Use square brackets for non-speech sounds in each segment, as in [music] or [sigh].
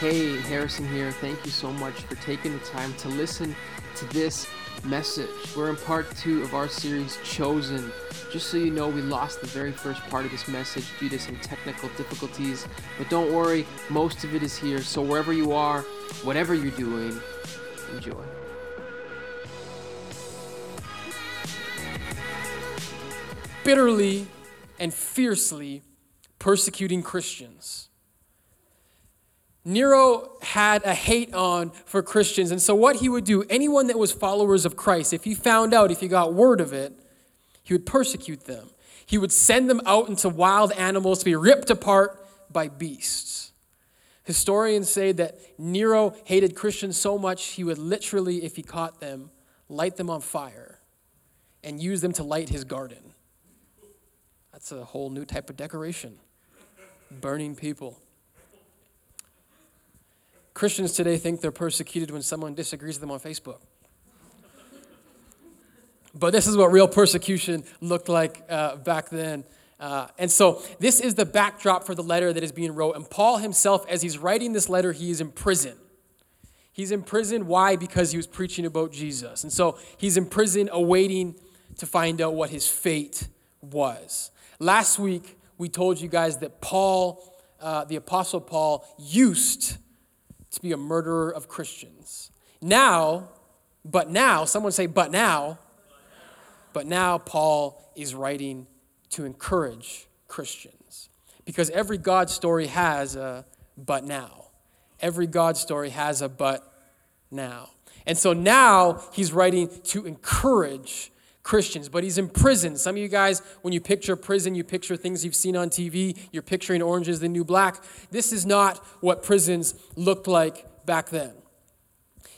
Hey, Harrison here. Thank you so much for taking the time to listen to this message. We're in part two of our series, Chosen. Just so you know, we lost the very first part of this message due to some technical difficulties. But don't worry, most of it is here. So wherever you are, whatever you're doing, enjoy. Bitterly and fiercely persecuting Christians. Nero had a hate on for Christians. And so, what he would do, anyone that was followers of Christ, if he found out, if he got word of it, he would persecute them. He would send them out into wild animals to be ripped apart by beasts. Historians say that Nero hated Christians so much he would literally, if he caught them, light them on fire and use them to light his garden. That's a whole new type of decoration burning people. Christians today think they're persecuted when someone disagrees with them on Facebook. But this is what real persecution looked like uh, back then. Uh, and so, this is the backdrop for the letter that is being wrote. And Paul himself, as he's writing this letter, he is in prison. He's in prison. Why? Because he was preaching about Jesus. And so, he's in prison awaiting to find out what his fate was. Last week, we told you guys that Paul, uh, the Apostle Paul, used to be a murderer of Christians. Now, but now, someone say, but now, but now Paul is writing to encourage Christians. Because every God story has a but now. Every God story has a but now. And so now he's writing to encourage Christians, but he's in prison. Some of you guys, when you picture prison, you picture things you've seen on TV. You're picturing Orange is the New Black. This is not what prisons looked like back then.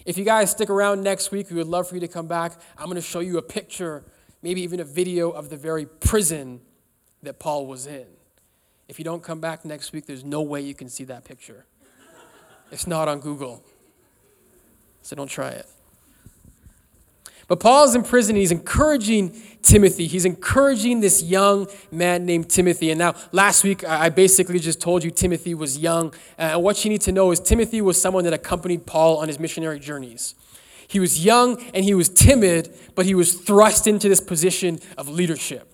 If you guys stick around next week, we would love for you to come back. I'm going to show you a picture, maybe even a video of the very prison that Paul was in. If you don't come back next week, there's no way you can see that picture. It's not on Google. So don't try it. But Paul's in prison. And he's encouraging Timothy. He's encouraging this young man named Timothy. And now, last week, I basically just told you Timothy was young. Uh, and what you need to know is Timothy was someone that accompanied Paul on his missionary journeys. He was young and he was timid, but he was thrust into this position of leadership.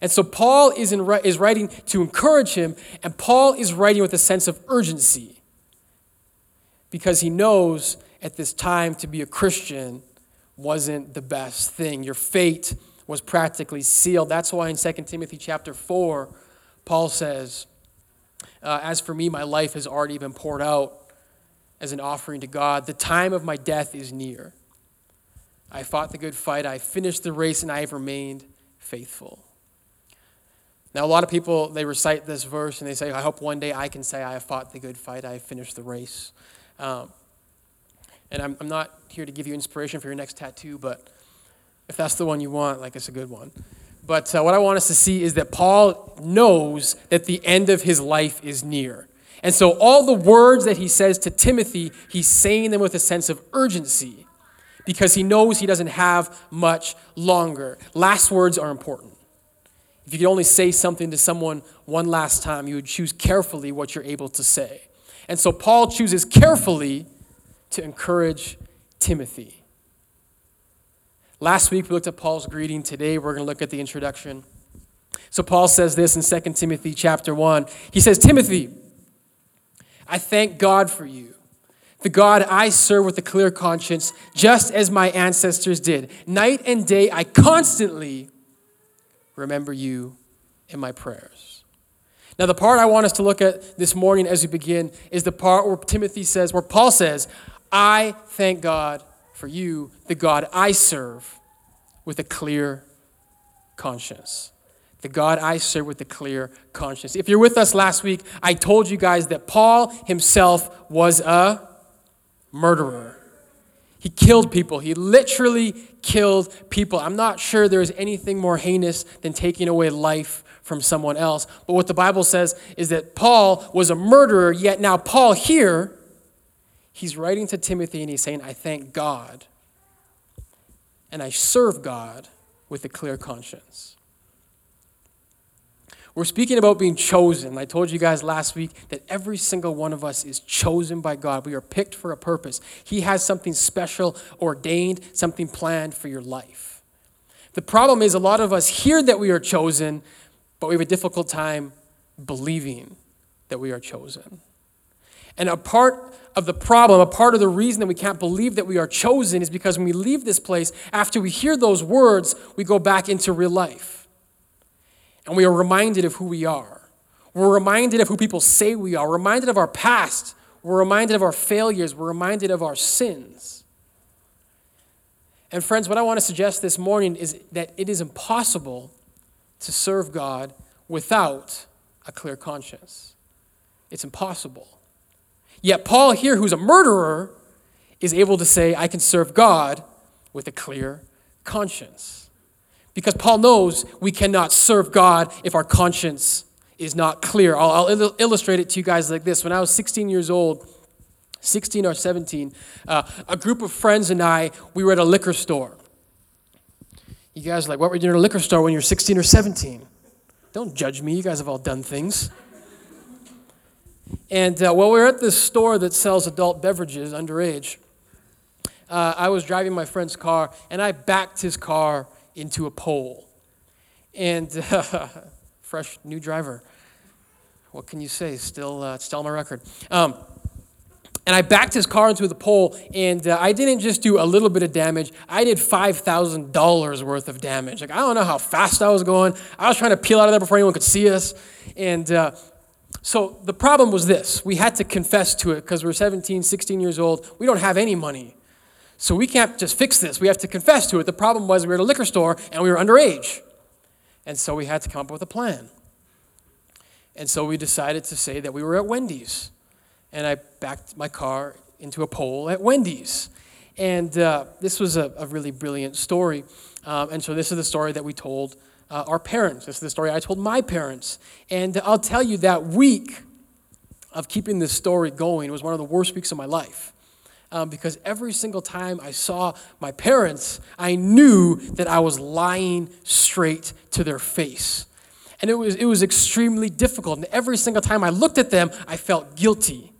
And so Paul is, in, is writing to encourage him, and Paul is writing with a sense of urgency because he knows at this time to be a Christian wasn't the best thing. Your fate was practically sealed. That's why in 2 Timothy chapter 4, Paul says, uh, As for me, my life has already been poured out as an offering to God. The time of my death is near. I fought the good fight, I finished the race, and I have remained faithful. Now, a lot of people, they recite this verse and they say, I hope one day I can say, I have fought the good fight, I have finished the race. Um, and I'm, I'm not here to give you inspiration for your next tattoo, but if that's the one you want, like it's a good one. But uh, what I want us to see is that Paul knows that the end of his life is near. And so all the words that he says to Timothy, he's saying them with a sense of urgency because he knows he doesn't have much longer. Last words are important. If you could only say something to someone one last time, you would choose carefully what you're able to say. And so Paul chooses carefully to encourage Timothy. Last week we looked at Paul's greeting. Today we're going to look at the introduction. So Paul says this in 2 Timothy chapter 1. He says, Timothy, I thank God for you, the God I serve with a clear conscience, just as my ancestors did. Night and day I constantly remember you in my prayers. Now, the part I want us to look at this morning as we begin is the part where Timothy says, where Paul says, I thank God for you, the God I serve, with a clear conscience. The God I serve with a clear conscience. If you're with us last week, I told you guys that Paul himself was a murderer. He killed people. He literally killed people. I'm not sure there's anything more heinous than taking away life from someone else. But what the Bible says is that Paul was a murderer, yet now Paul here he's writing to Timothy and he's saying, I thank God and I serve God with a clear conscience. We're speaking about being chosen. I told you guys last week that every single one of us is chosen by God. We are picked for a purpose. He has something special, ordained, something planned for your life. The problem is, a lot of us hear that we are chosen, but we have a difficult time believing that we are chosen. And a part of the problem, a part of the reason that we can't believe that we are chosen is because when we leave this place, after we hear those words, we go back into real life and we are reminded of who we are. We're reminded of who people say we are. We're reminded of our past. We're reminded of our failures. We're reminded of our sins. And, friends, what I want to suggest this morning is that it is impossible to serve God without a clear conscience. It's impossible. Yet, Paul here, who's a murderer, is able to say, I can serve God with a clear conscience. Because Paul knows we cannot serve God if our conscience is not clear. I'll, I'll illustrate it to you guys like this. When I was 16 years old, 16 or 17, uh, a group of friends and I, we were at a liquor store. You guys are like, what were you doing at a liquor store when you're 16 or 17? Don't judge me. You guys have all done things. And uh, while we were at this store that sells adult beverages, underage, uh, I was driving my friend's car, and I backed his car into a pole. And uh, [laughs] fresh new driver. What can you say? Still, uh, still on my record. Um, and I backed his car into the pole, and uh, I didn't just do a little bit of damage. I did $5,000 worth of damage. Like, I don't know how fast I was going. I was trying to peel out of there before anyone could see us. And uh, so the problem was this we had to confess to it because we're 17, 16 years old. We don't have any money. So we can't just fix this. We have to confess to it. The problem was we were at a liquor store and we were underage. And so we had to come up with a plan. And so we decided to say that we were at Wendy's. And I backed my car into a pole at Wendy's. And uh, this was a, a, really brilliant story. Um, and so this is the story that we told uh, our parents. This is the story I told my parents. And I'll tell you that week of keeping this story going was one of the worst weeks of my life um, because every single time I saw my parents, I knew that I was lying straight to their face. And it was, it was extremely difficult. And every single time I looked at them, I felt guilty.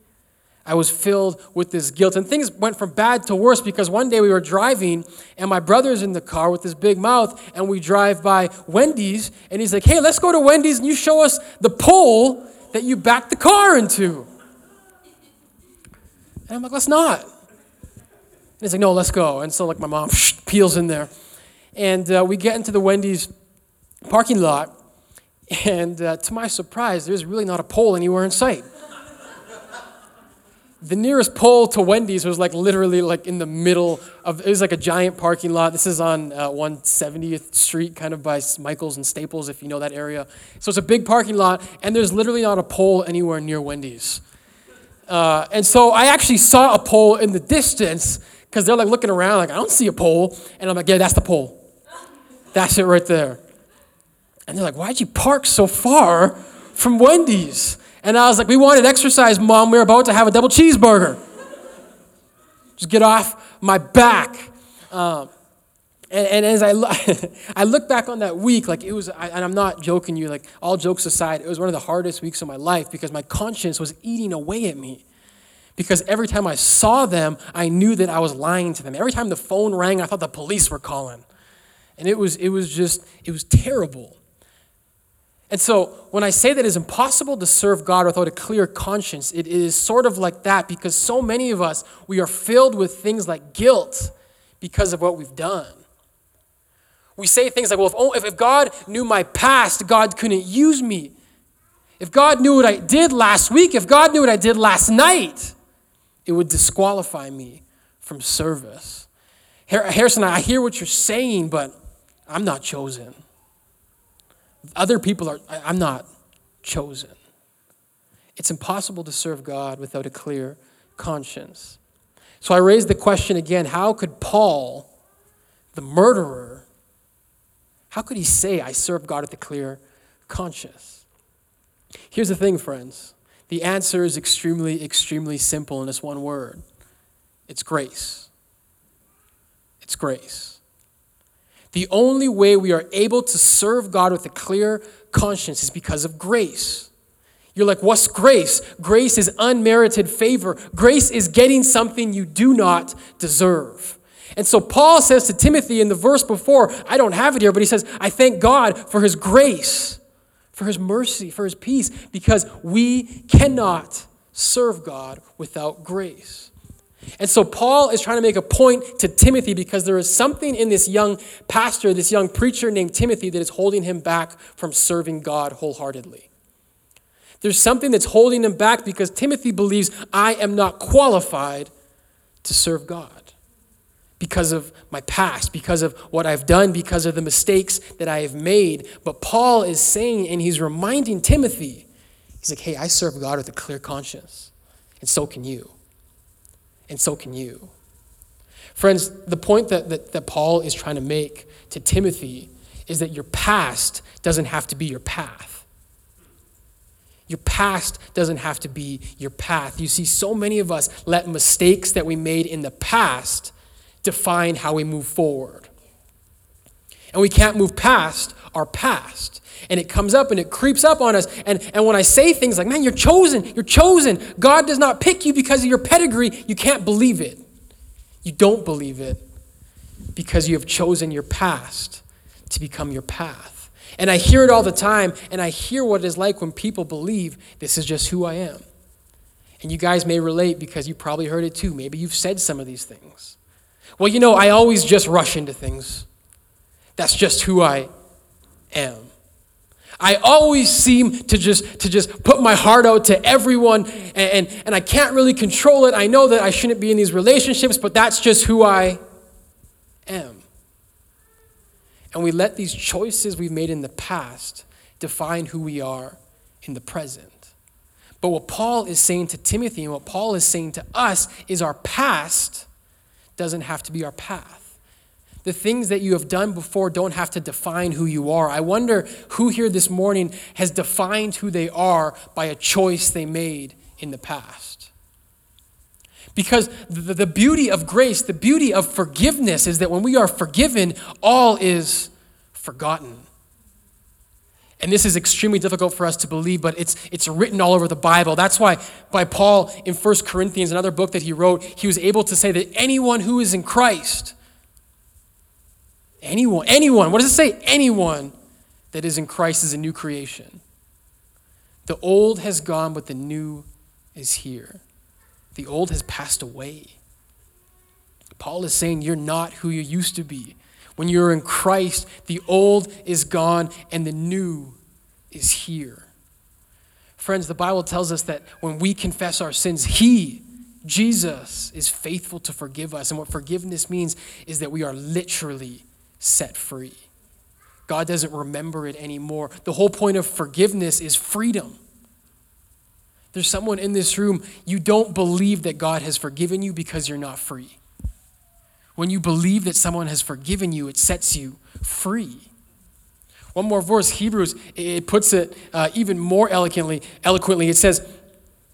I was filled with this guilt. And things went from bad to worse because one day we were driving, and my brother's in the car with his big mouth, and we drive by Wendy's, and he's like, Hey, let's go to Wendy's and you show us the pole that you backed the car into. And I'm like, Let's not. And he's like, no, let's go. And so, like, my mom [laughs] peels in there. And uh, we get into the Wendy's parking lot. And uh, to my surprise, there's really not a pole anywhere in sight. The nearest pole to Wendy's was like literally like in the middle of it was like a giant parking lot. This is on uh, 170th Street, kind of by Michaels and Staples, if you know that area. So it's a big parking lot, and there's literally not a pole anywhere near Wendy's. Uh, and so I actually saw a pole in the distance, because they're like looking around, like, I don't see a pole. And I'm like, yeah, that's the pole. That's it right there. And they're like, why'd you park so far from Wendy's? And I was like, we wanted exercise, mom. We were about to have a double cheeseburger. Just get off my back. Um, and, and, as I, [laughs] I look back on that week, like it was, I, and I'm not joking you, like all jokes aside, it was one of the hardest weeks of my life because my conscience was eating away at me because every time I saw them, I knew that I was lying to them. Every time the phone rang, I thought the police were calling. And it was, it was just, it was terrible. And so when I say that it's impossible to serve God without a clear conscience, it is sort of like that because so many of us, we are filled with things like guilt because of what we've done. We say things like, well, if, oh, if God knew my past, God couldn't use me. If God knew what I did last week, if God knew what I did last night, it would disqualify me from service. Harrison, I hear what you're saying, but I'm not chosen. Other people are, I'm not chosen. It's impossible to serve God without a clear conscience. So I raise the question again how could Paul, the murderer, how could he say, I serve God with a clear conscience? Here's the thing, friends the answer is extremely, extremely simple in this one word it's grace. It's grace. The only way we are able to serve God with a clear conscience is because of grace. You're like, what's grace? Grace is unmerited favor. Grace is getting something you do not deserve. And so Paul says to Timothy in the verse before, I don't have it here, but he says, I thank God for his grace, for his mercy, for his peace, because we cannot serve God without grace. And so Paul is trying to make a point to Timothy because there is something in this young pastor, this young preacher named Timothy, that is holding him back from serving God wholeheartedly. There's something that's holding him back because Timothy believes I am not qualified to serve God because of my past, because of what I've done, because of the mistakes that I have made. But Paul is saying, and he's reminding Timothy, he's like, hey, I serve God with a clear conscience, and so can you. And so can you. Friends, the point that, that, that Paul is trying to make to Timothy is that your past doesn't have to be your path. Your past doesn't have to be your path. You see, so many of us let mistakes that we made in the past define how we move forward. And we can't move past our past. And it comes up and it creeps up on us. And, and when I say things like, man, you're chosen, you're chosen, God does not pick you because of your pedigree, you can't believe it. You don't believe it because you have chosen your past to become your path. And I hear it all the time, and I hear what it is like when people believe this is just who I am. And you guys may relate because you probably heard it too. Maybe you've said some of these things. Well, you know, I always just rush into things. That's just who I am. I always seem to just to just put my heart out to everyone and, and, and I can't really control it. I know that I shouldn't be in these relationships, but that's just who I am. And we let these choices we've made in the past define who we are in the present. But what Paul is saying to Timothy and what Paul is saying to us is our past doesn't have to be our path. The things that you have done before don't have to define who you are. I wonder who here this morning has defined who they are by a choice they made in the past. Because the, the beauty of grace, the beauty of forgiveness is that when we are forgiven, all is forgotten. And this is extremely difficult for us to believe, but it's, it's written all over the Bible. That's why by Paul in 1 Corinthians, another book that he wrote, he was able to say that anyone who is in Christ, anyone, anyone, what does it say? Anyone that is in Christ is a new creation. The old has gone, but the new is here. The old has passed away. Paul is saying you're not who you used to be. When you're in Christ, the old is gone and the new is here. Friends, the Bible tells us that when we confess our sins, He, Jesus, is faithful to forgive us. And what forgiveness means is that we are literally set free. God doesn't remember it anymore. The whole point of forgiveness is freedom. There's someone in this room, you don't believe that God has forgiven you because you're not free. When you believe that someone has forgiven you, it sets you free. One more verse, Hebrews, it puts it uh, even more eloquently. Eloquently, it says,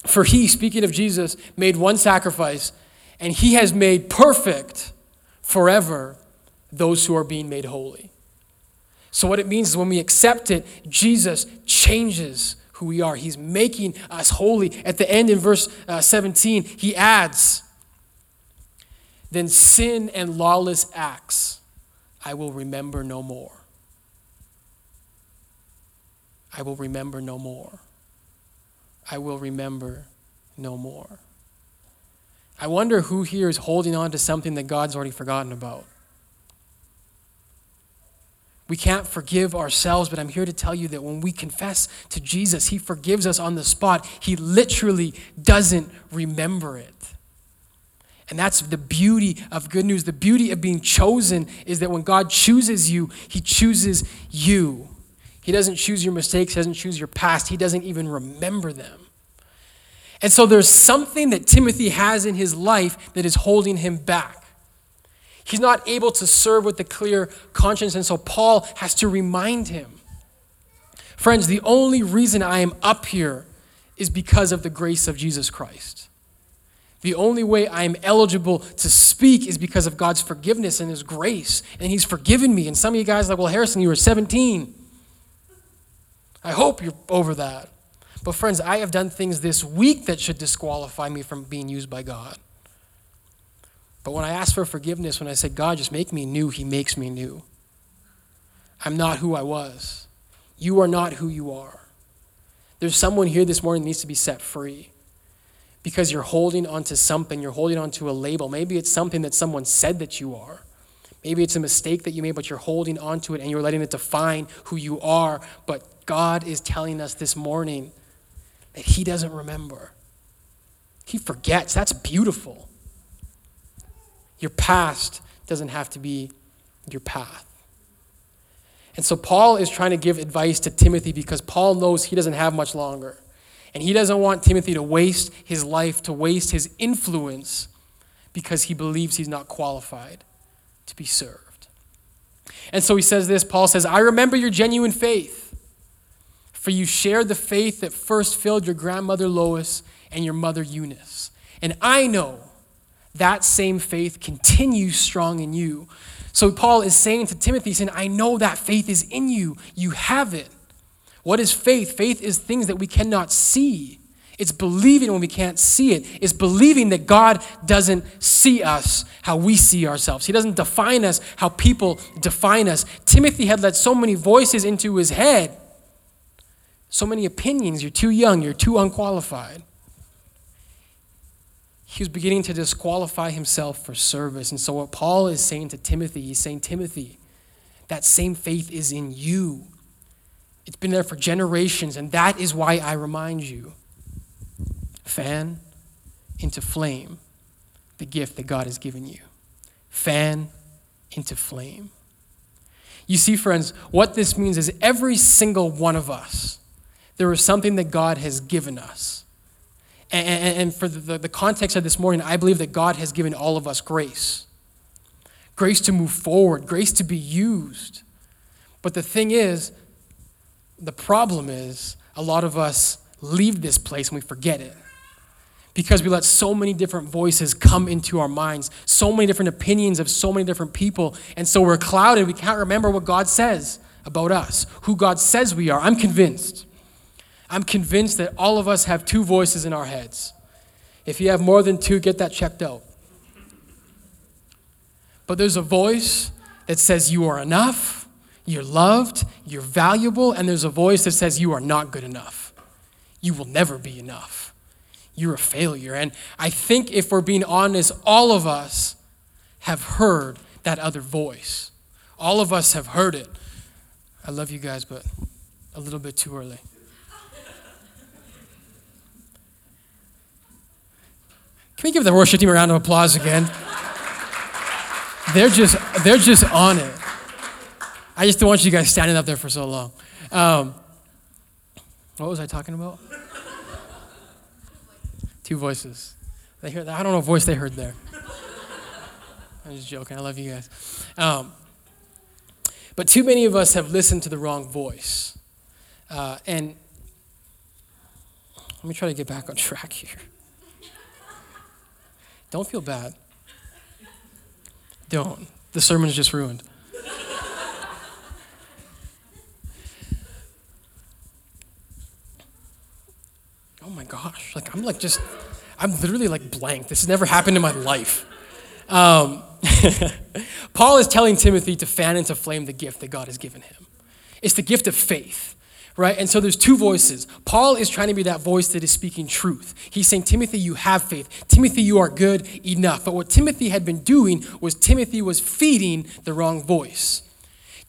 "For he, speaking of Jesus, made one sacrifice, and he has made perfect forever those who are being made holy." So what it means is when we accept it, Jesus changes who we are. He's making us holy. At the end in verse uh, 17, he adds, Then sin and lawless acts I will remember no more. I will remember no more. I will remember no more. I wonder who here is holding on to something that God's already forgotten about. We can't forgive ourselves, but I'm here to tell you that when we confess to Jesus, He forgives us on the spot. He literally doesn't remember it. And that's the beauty of good news. The beauty of being chosen is that when God chooses you, He chooses you. He doesn't choose your mistakes, He doesn't choose your past, He doesn't even remember them. And so there's something that Timothy has in his life that is holding him back. He's not able to serve with a clear conscience, and so Paul has to remind him. Friends, the only reason I am up here is because of the grace of Jesus Christ. The only way I am eligible to speak is because of God's forgiveness and His grace. And He's forgiven me. And some of you guys are like, well, Harrison, you were 17. I hope you're over that. But, friends, I have done things this week that should disqualify me from being used by God. But when I ask for forgiveness, when I say, God, just make me new, He makes me new. I'm not who I was. You are not who you are. There's someone here this morning that needs to be set free because you're holding onto something, you're holding onto a label. Maybe it's something that someone said that you are. Maybe it's a mistake that you made, but you're holding onto it and you're letting it define who you are. But God is telling us this morning that He doesn't remember. He forgets. That's beautiful. Your past doesn't have to be your path. And so Paul is trying to give advice to Timothy because Paul knows he doesn't have much longer. And he doesn't want Timothy to waste his life, to waste his influence, because he believes he's not qualified to be served. And so he says this Paul says, I remember your genuine faith, for you shared the faith that first filled your grandmother Lois and your mother Eunice. And I know that same faith continues strong in you. So Paul is saying to Timothy, saying, I know that faith is in you. You have it. What is faith? Faith is things that we cannot see. It's believing when we can't see it. It's believing that God doesn't see us how we see ourselves. He doesn't define us how people define us. Timothy had let so many voices into his head, so many opinions. You're too young, you're too unqualified he was beginning to disqualify himself for service. And so, what Paul is saying to Timothy, he's saying, Timothy, that same faith is in you. It's been there for generations, and that is why I remind you fan into flame the gift that God has given you. Fan into flame. You see, friends, what this means is every single one of us, there is something that God has given us and, and for the, the context of this morning, I believe that God has given all of us grace grace to move forward, grace to be used. But the thing is, the problem is, a lot of us leave this place and we forget it because we let so many different voices come into our minds, so many different opinions of so many different people. And so we're clouded. We can't remember what God says about us, who God says we are. I'm convinced. I'm convinced that all of us have two voices in our heads. If you have more than two, get that checked out. But there's a voice that says you are enough, you're loved, you're valuable, and there's a voice that says you are not good enough. You will never be enough. You're a failure. And I think if we're being honest, all of us have heard that other voice. All of us have heard it. I love you guys, but a little bit too early. Can we give the worship team a round of applause again? they're just they're just on it. I just don't want you guys standing up there for so long. Um, what was I talking about? Two voices. They hear that? I don't know what voice they heard there. I'm just joking. I love you guys. Um, but too many of us have listened to the wrong voice. Uh, and let me try to get back on [laughs] track here. Don't feel bad. Don't. The sermon is just ruined. oh my gosh. Like, I'm like just, I'm literally like blank. This has never happened in my life. Um, [laughs] Paul is telling Timothy to fan into flame the gift that God has given him. It's the gift of faith right? And so there's two voices. Paul is trying to be that voice that is speaking truth. He's saying, Timothy, you have faith. Timothy, you are good enough. But what Timothy had been doing was Timothy was feeding the wrong voice.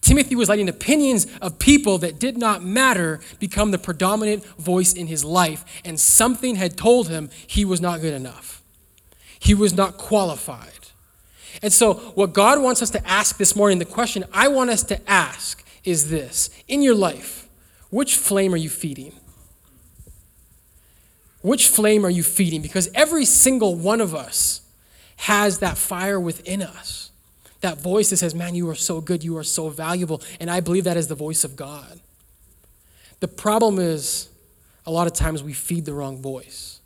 Timothy was letting opinions of people that did not matter become the predominant voice in his life, and something had told him he was not good enough. He was not qualified. And so, what God wants us to ask this morning, the question I want us to ask is this In your life, which flame are you feeding? Which flame are you feeding? Because every single one of us has that fire within us. That voice that says, Man, you are so good, you are so valuable. And I believe that is the voice of God. The problem is, a lot of times we feed the wrong voice.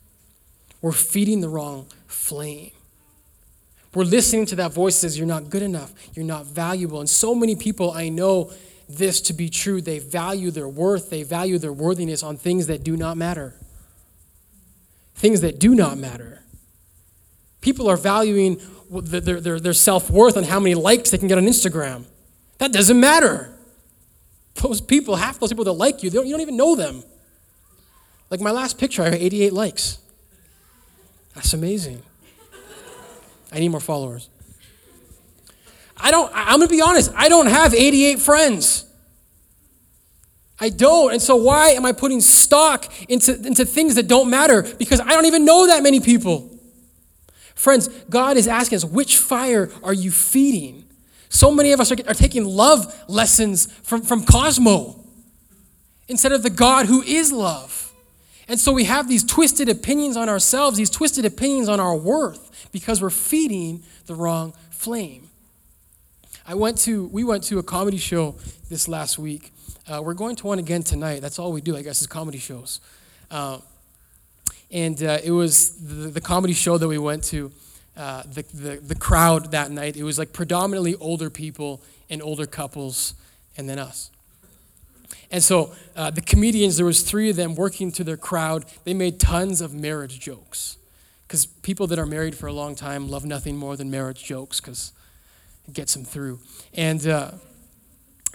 We're feeding the wrong flame. We're listening to that voice that says, You're not good enough, you're not valuable. And so many people I know this to be true. They value their worth, they value their worthiness on things that do not matter. Things that do not matter. People are valuing their, their, their self worth on how many likes they can get on Instagram. That doesn't matter. Those people, half those people that like you, don't, you don't even know them. Like my last picture, I had 88 likes. That's amazing. I need more followers. I don't, I'm gonna be honest, I don't have 88 friends. I don't. And so why am I putting stock into, into things that don't matter? Because I don't even know that many people. Friends, God is asking us, which fire are you feeding? So many of us are, are taking love lessons from, from Cosmo instead of the God who is love. And so we have these twisted opinions on ourselves, these twisted opinions on our worth because we're feeding the wrong flame. I went to, we went to a comedy show this last week. Uh, we're going to one again tonight. That's all we do, I guess, is comedy shows. Uh, and uh, it was the, the, comedy show that we went to. Uh, the, the, the crowd that night, it was like predominantly older people and older couples, and then us. And so uh, the comedians, there was three of them working to their crowd. They made tons of marriage jokes because people that are married for a long time love nothing more than marriage jokes because gets them through. And uh,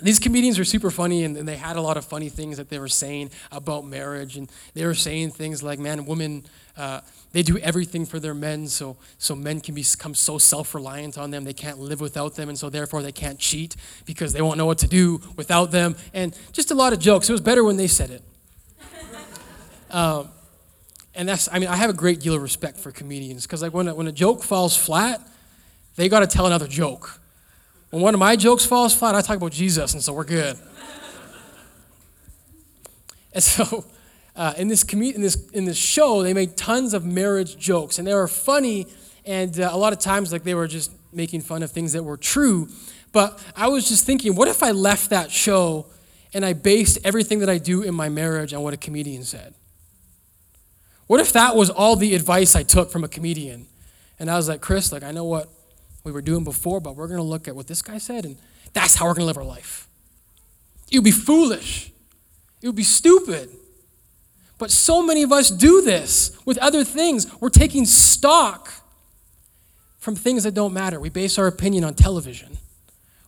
these comedians were super funny, and, and, they had a lot of funny things that they were saying about marriage. And they were saying things like, man, women, uh, they do everything for their men, so, so men can become so self reliant on them, they can't live without them, and so therefore they can't cheat because they won't know what to do without them. And just a lot of jokes. It was better when they said it. [laughs] um, and that's, I mean, I have a great deal of respect for comedians because, like, when a, when a joke falls flat, they got to tell another joke when one of my jokes falls flat, I talk about Jesus, and so we're good. and so, uh, in this com- in this in this show, they made tons of marriage jokes, and they were funny, and uh, a lot of times, like they were just making fun of things that were true. But I was just thinking, what if I left that show and I based everything that I do in my marriage on what a comedian said? What if that was all the advice I took from a comedian? And I was like, Chris, like I know what we were doing before, but we're going to look at what this guy said, and that's how we're going to live our life. It would be foolish, it would be stupid. But so many of us do this with other things. We're taking stock from things that don't matter. We base our opinion on television,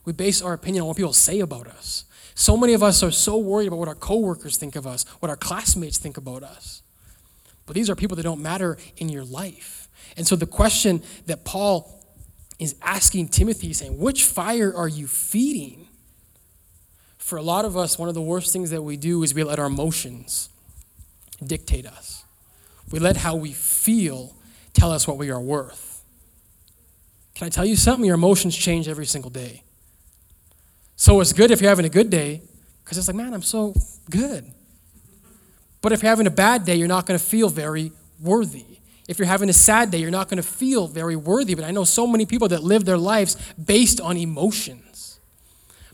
we base our opinion on what people say about us. So many of us are so worried about what our coworkers think of us, what our classmates think about us. But these are people that don't matter in your life. And so the question that Paul is asking Timothy, saying, Which fire are you feeding? For a lot of us, one of the worst things that we do is we let our emotions dictate us. We let how we feel tell us what we are worth. Can I tell you something? Your emotions change every single day. So it's good if you're having a good day, because it's like, man, I'm so good. But if you're having a bad day, you're not going to feel very worthy. If you're having a sad day, you're not going to feel very worthy. But I know so many people that live their lives based on emotions.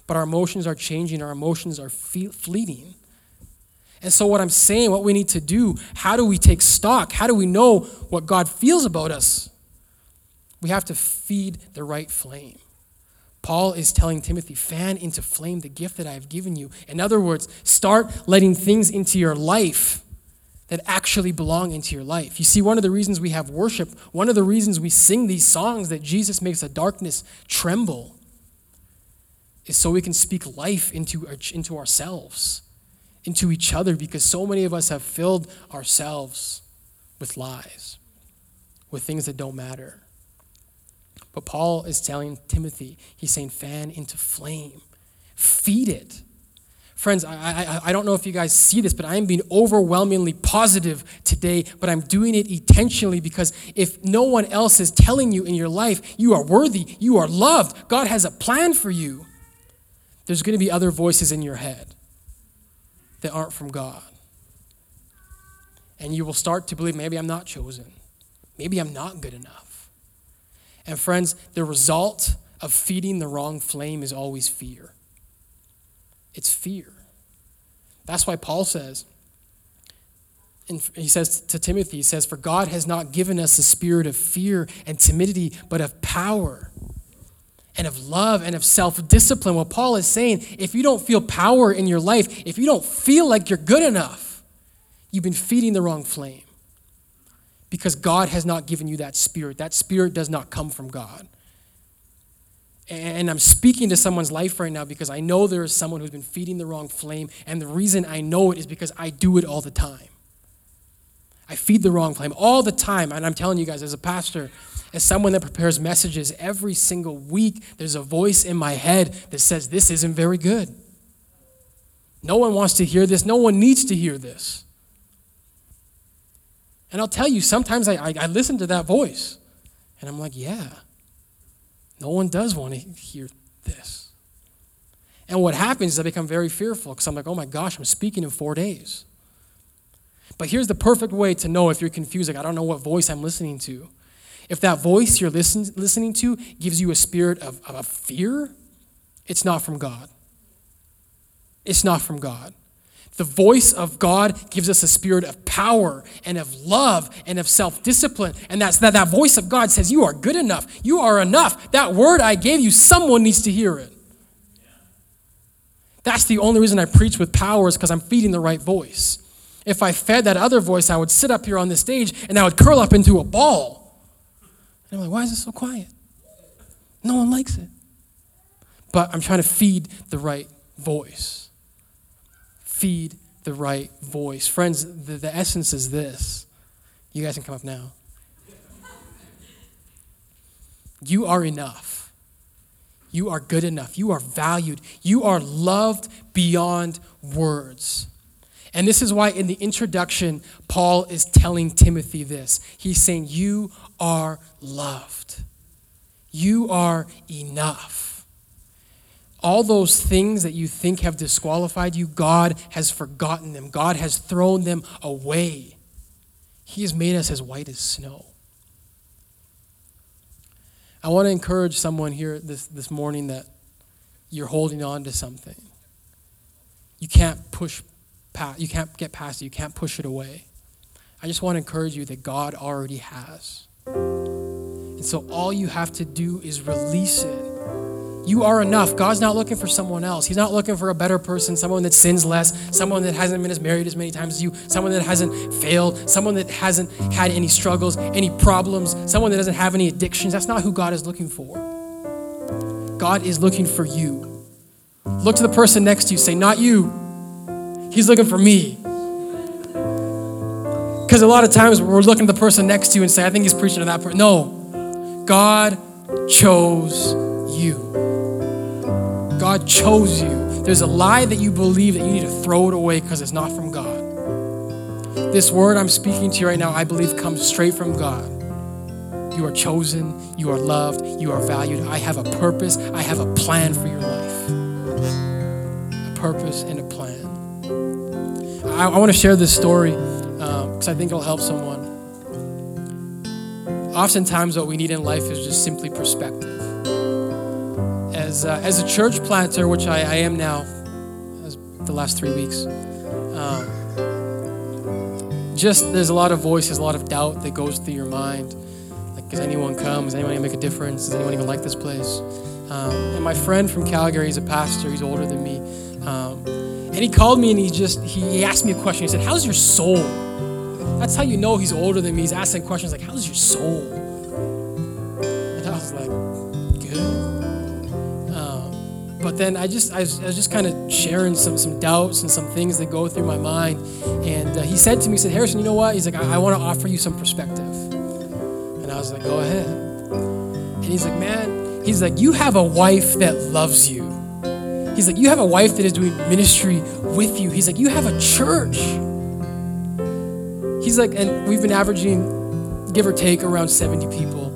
But our emotions are changing, our emotions are fleeting. And so, what I'm saying, what we need to do, how do we take stock? How do we know what God feels about us? We have to feed the right flame. Paul is telling Timothy, fan into flame the gift that I have given you. In other words, start letting things into your life that actually belong into your life. You see, one of the reasons we have worship, one of the reasons we sing these songs that Jesus makes the darkness tremble, is so we can speak life into, into ourselves, into each other, because so many of us have filled ourselves with lies, with things that don't matter. But Paul is telling Timothy, he's saying, fan into flame, feed it Friends, I, I, I don't know if you guys see this, but I am being overwhelmingly positive today, but I'm doing it intentionally because if no one else is telling you in your life you are worthy, you are loved, God has a plan for you, there's going to be other voices in your head that aren't from God. And you will start to believe maybe I'm not chosen, maybe I'm not good enough. And friends, the result of feeding the wrong flame is always fear. It's fear. That's why Paul says and he says to Timothy, he says, For God has not given us a spirit of fear and timidity, but of power and of love and of self discipline. What Paul is saying, if you don't feel power in your life, if you don't feel like you're good enough, you've been feeding the wrong flame. Because God has not given you that spirit. That spirit does not come from God. And I'm speaking to someone's life right now because I know there is someone who's been feeding the wrong flame. And the reason I know it is because I do it all the time. I feed the wrong flame all the time. And I'm telling you guys, as a pastor, as someone that prepares messages every single week, there's a voice in my head that says, This isn't very good. No one wants to hear this. No one needs to hear this. And I'll tell you, sometimes I, I, I listen to that voice and I'm like, Yeah, no one does want to hear this. And what happens is I become very fearful because I'm like, Oh my gosh, I'm speaking in four days. But here's the perfect way to know if you're confused, like, I don't know what voice I'm listening to. If that voice you're listen, listening to gives you a spirit of, of fear, it's not from God. It's not from God. The voice of God gives us a spirit of power and of love and of self discipline. And that's that, that voice of God says, You are good enough. You are enough. That word I gave you, someone needs to hear it. That's the only reason I preach with power is because I'm feeding the right voice. If I fed that other voice, I would sit up here on the stage and I would curl up into a ball. And I'm like, why is it so quiet? No one likes it. But I'm trying to feed the right voice. Feed the right voice. Friends, the, the essence is this. You guys can come up now. You are enough. You are good enough. You are valued. You are loved beyond words. And this is why in the introduction, Paul is telling Timothy this. He's saying, You are loved, you are enough. All those things that you think have disqualified you, God has forgotten them, God has thrown them away. He has made us as white as snow. I want to encourage someone here this, this morning that you're holding on to something. You can't push past, you can't get past it, you can't push it away. I just want to encourage you that God already has. And so all you have to do is release it. You are enough. God's not looking for someone else. He's not looking for a better person, someone that sins less, someone that hasn't been as married as many times as you, someone that hasn't failed, someone that hasn't had any struggles, any problems, someone that doesn't have any addictions. That's not who God is looking for. God is looking for you. Look to the person next to you, say, Not you. He's looking for me. Because a lot of times we're looking at the person next to you and say, I think he's preaching to that person. No, God chose you. God chose you. There's a lie that you believe that you need to throw it away because it's not from God. This word I'm speaking to you right now, I believe, comes straight from God. You are chosen, you are loved, you are valued. I have a purpose, I have a plan for your life. A purpose and a plan. I, I want to share this story because um, I think it'll help someone. Oftentimes, what we need in life is just simply perspective. As, uh, as a church planter, which I, I am now, the last three weeks, um, just there's a lot of voices, a lot of doubt that goes through your mind. Like, does anyone come? Is anyone gonna make a difference? Does anyone even like this place? Um, and my friend from Calgary, he's a pastor, he's older than me. Um, and he called me and he just he asked me a question. He said, "How's your soul?" That's how you know he's older than me. He's asking questions like, "How's your soul?" But then I just I was, I was just kind of sharing some some doubts and some things that go through my mind. And uh, he said to me, he said, "Harrison, you know what?" He's like, "I, I want to offer you some perspective." And I was like, "Go ahead." And he's like, "Man," he's like, "You have a wife that loves you." He's like, You have a wife that is doing ministry with you. He's like, You have a church. He's like, and we've been averaging, give or take, around 70 people.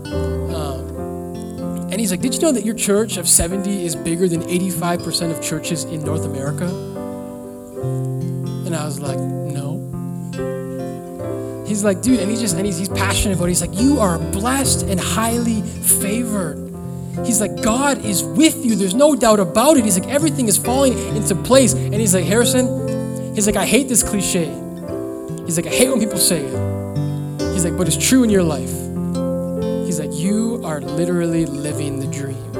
And he's like, Did you know that your church of 70 is bigger than 85% of churches in North America? And I was like, No. He's like, dude, and he just and he's, he's passionate about it. He's like, you are blessed and highly favored. He's like, God is with you. There's no doubt about it. He's like, everything is falling into place. And he's like, Harrison, he's like, I hate this cliche, He's like, I hate when people say it. He's like, but it's true in your life. Are literally living the dream.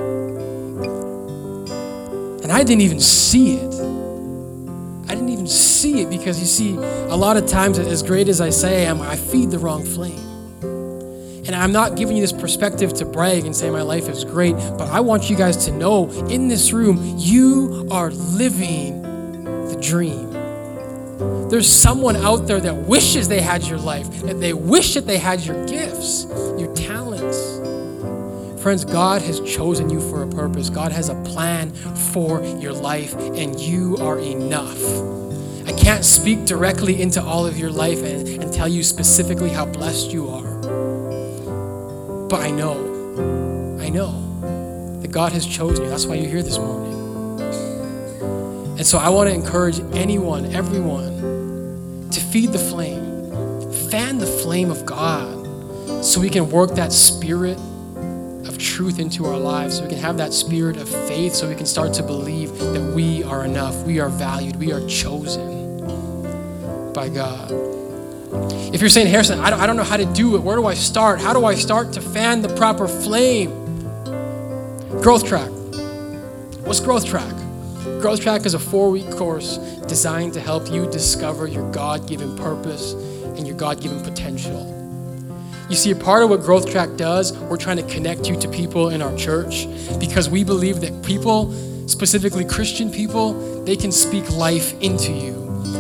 And I didn't even see it. I didn't even see it because you see, a lot of times, as great as I say I am, I feed the wrong flame. And I'm not giving you this perspective to brag and say my life is great, but I want you guys to know in this room, you are living the dream. There's someone out there that wishes they had your life, that they wish that they had your gifts, your talents. Friends, God has chosen you for a purpose. God has a plan for your life, and you are enough. I can't speak directly into all of your life and, and tell you specifically how blessed you are. But I know, I know that God has chosen you. That's why you're here this morning. And so I want to encourage anyone, everyone, to feed the flame, fan the flame of God so we can work that spirit of truth into our lives, so we can have that spirit of faith, so we can start to believe that we are enough, we are valued, we are chosen by God. If you're saying, Harrison, I don't, I don't know how to do it, where do I start? How do I start to fan the proper flame? Growth Track. What's Growth Track? Growth Track is a four week course designed to help you discover your God given purpose and your God given potential. You see, a part of what Growth Track does, we're trying to connect you to people in our church because we believe that people, specifically Christian people, they can speak life into you.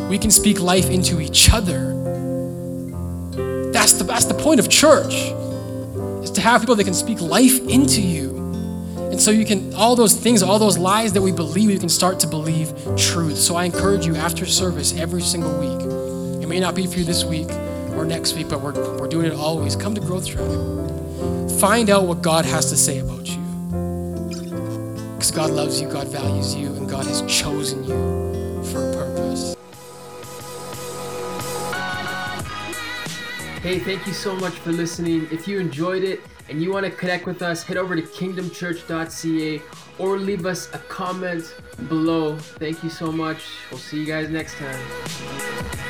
We can speak life into each other. That's the, that's the point of church, is to have people that can speak life into you. And so you can, all those things, all those lies that we believe, you can start to believe truth. So I encourage you after service every single week. It may not be for you this week or next week, but we're, we're doing it always. Come to Growth Track. Find out what God has to say about you. Because God loves you, God values you, and God has chosen you for a purpose. Hey, thank you so much for listening. If you enjoyed it and you want to connect with us, head over to kingdomchurch.ca or leave us a comment below. Thank you so much. We'll see you guys next time.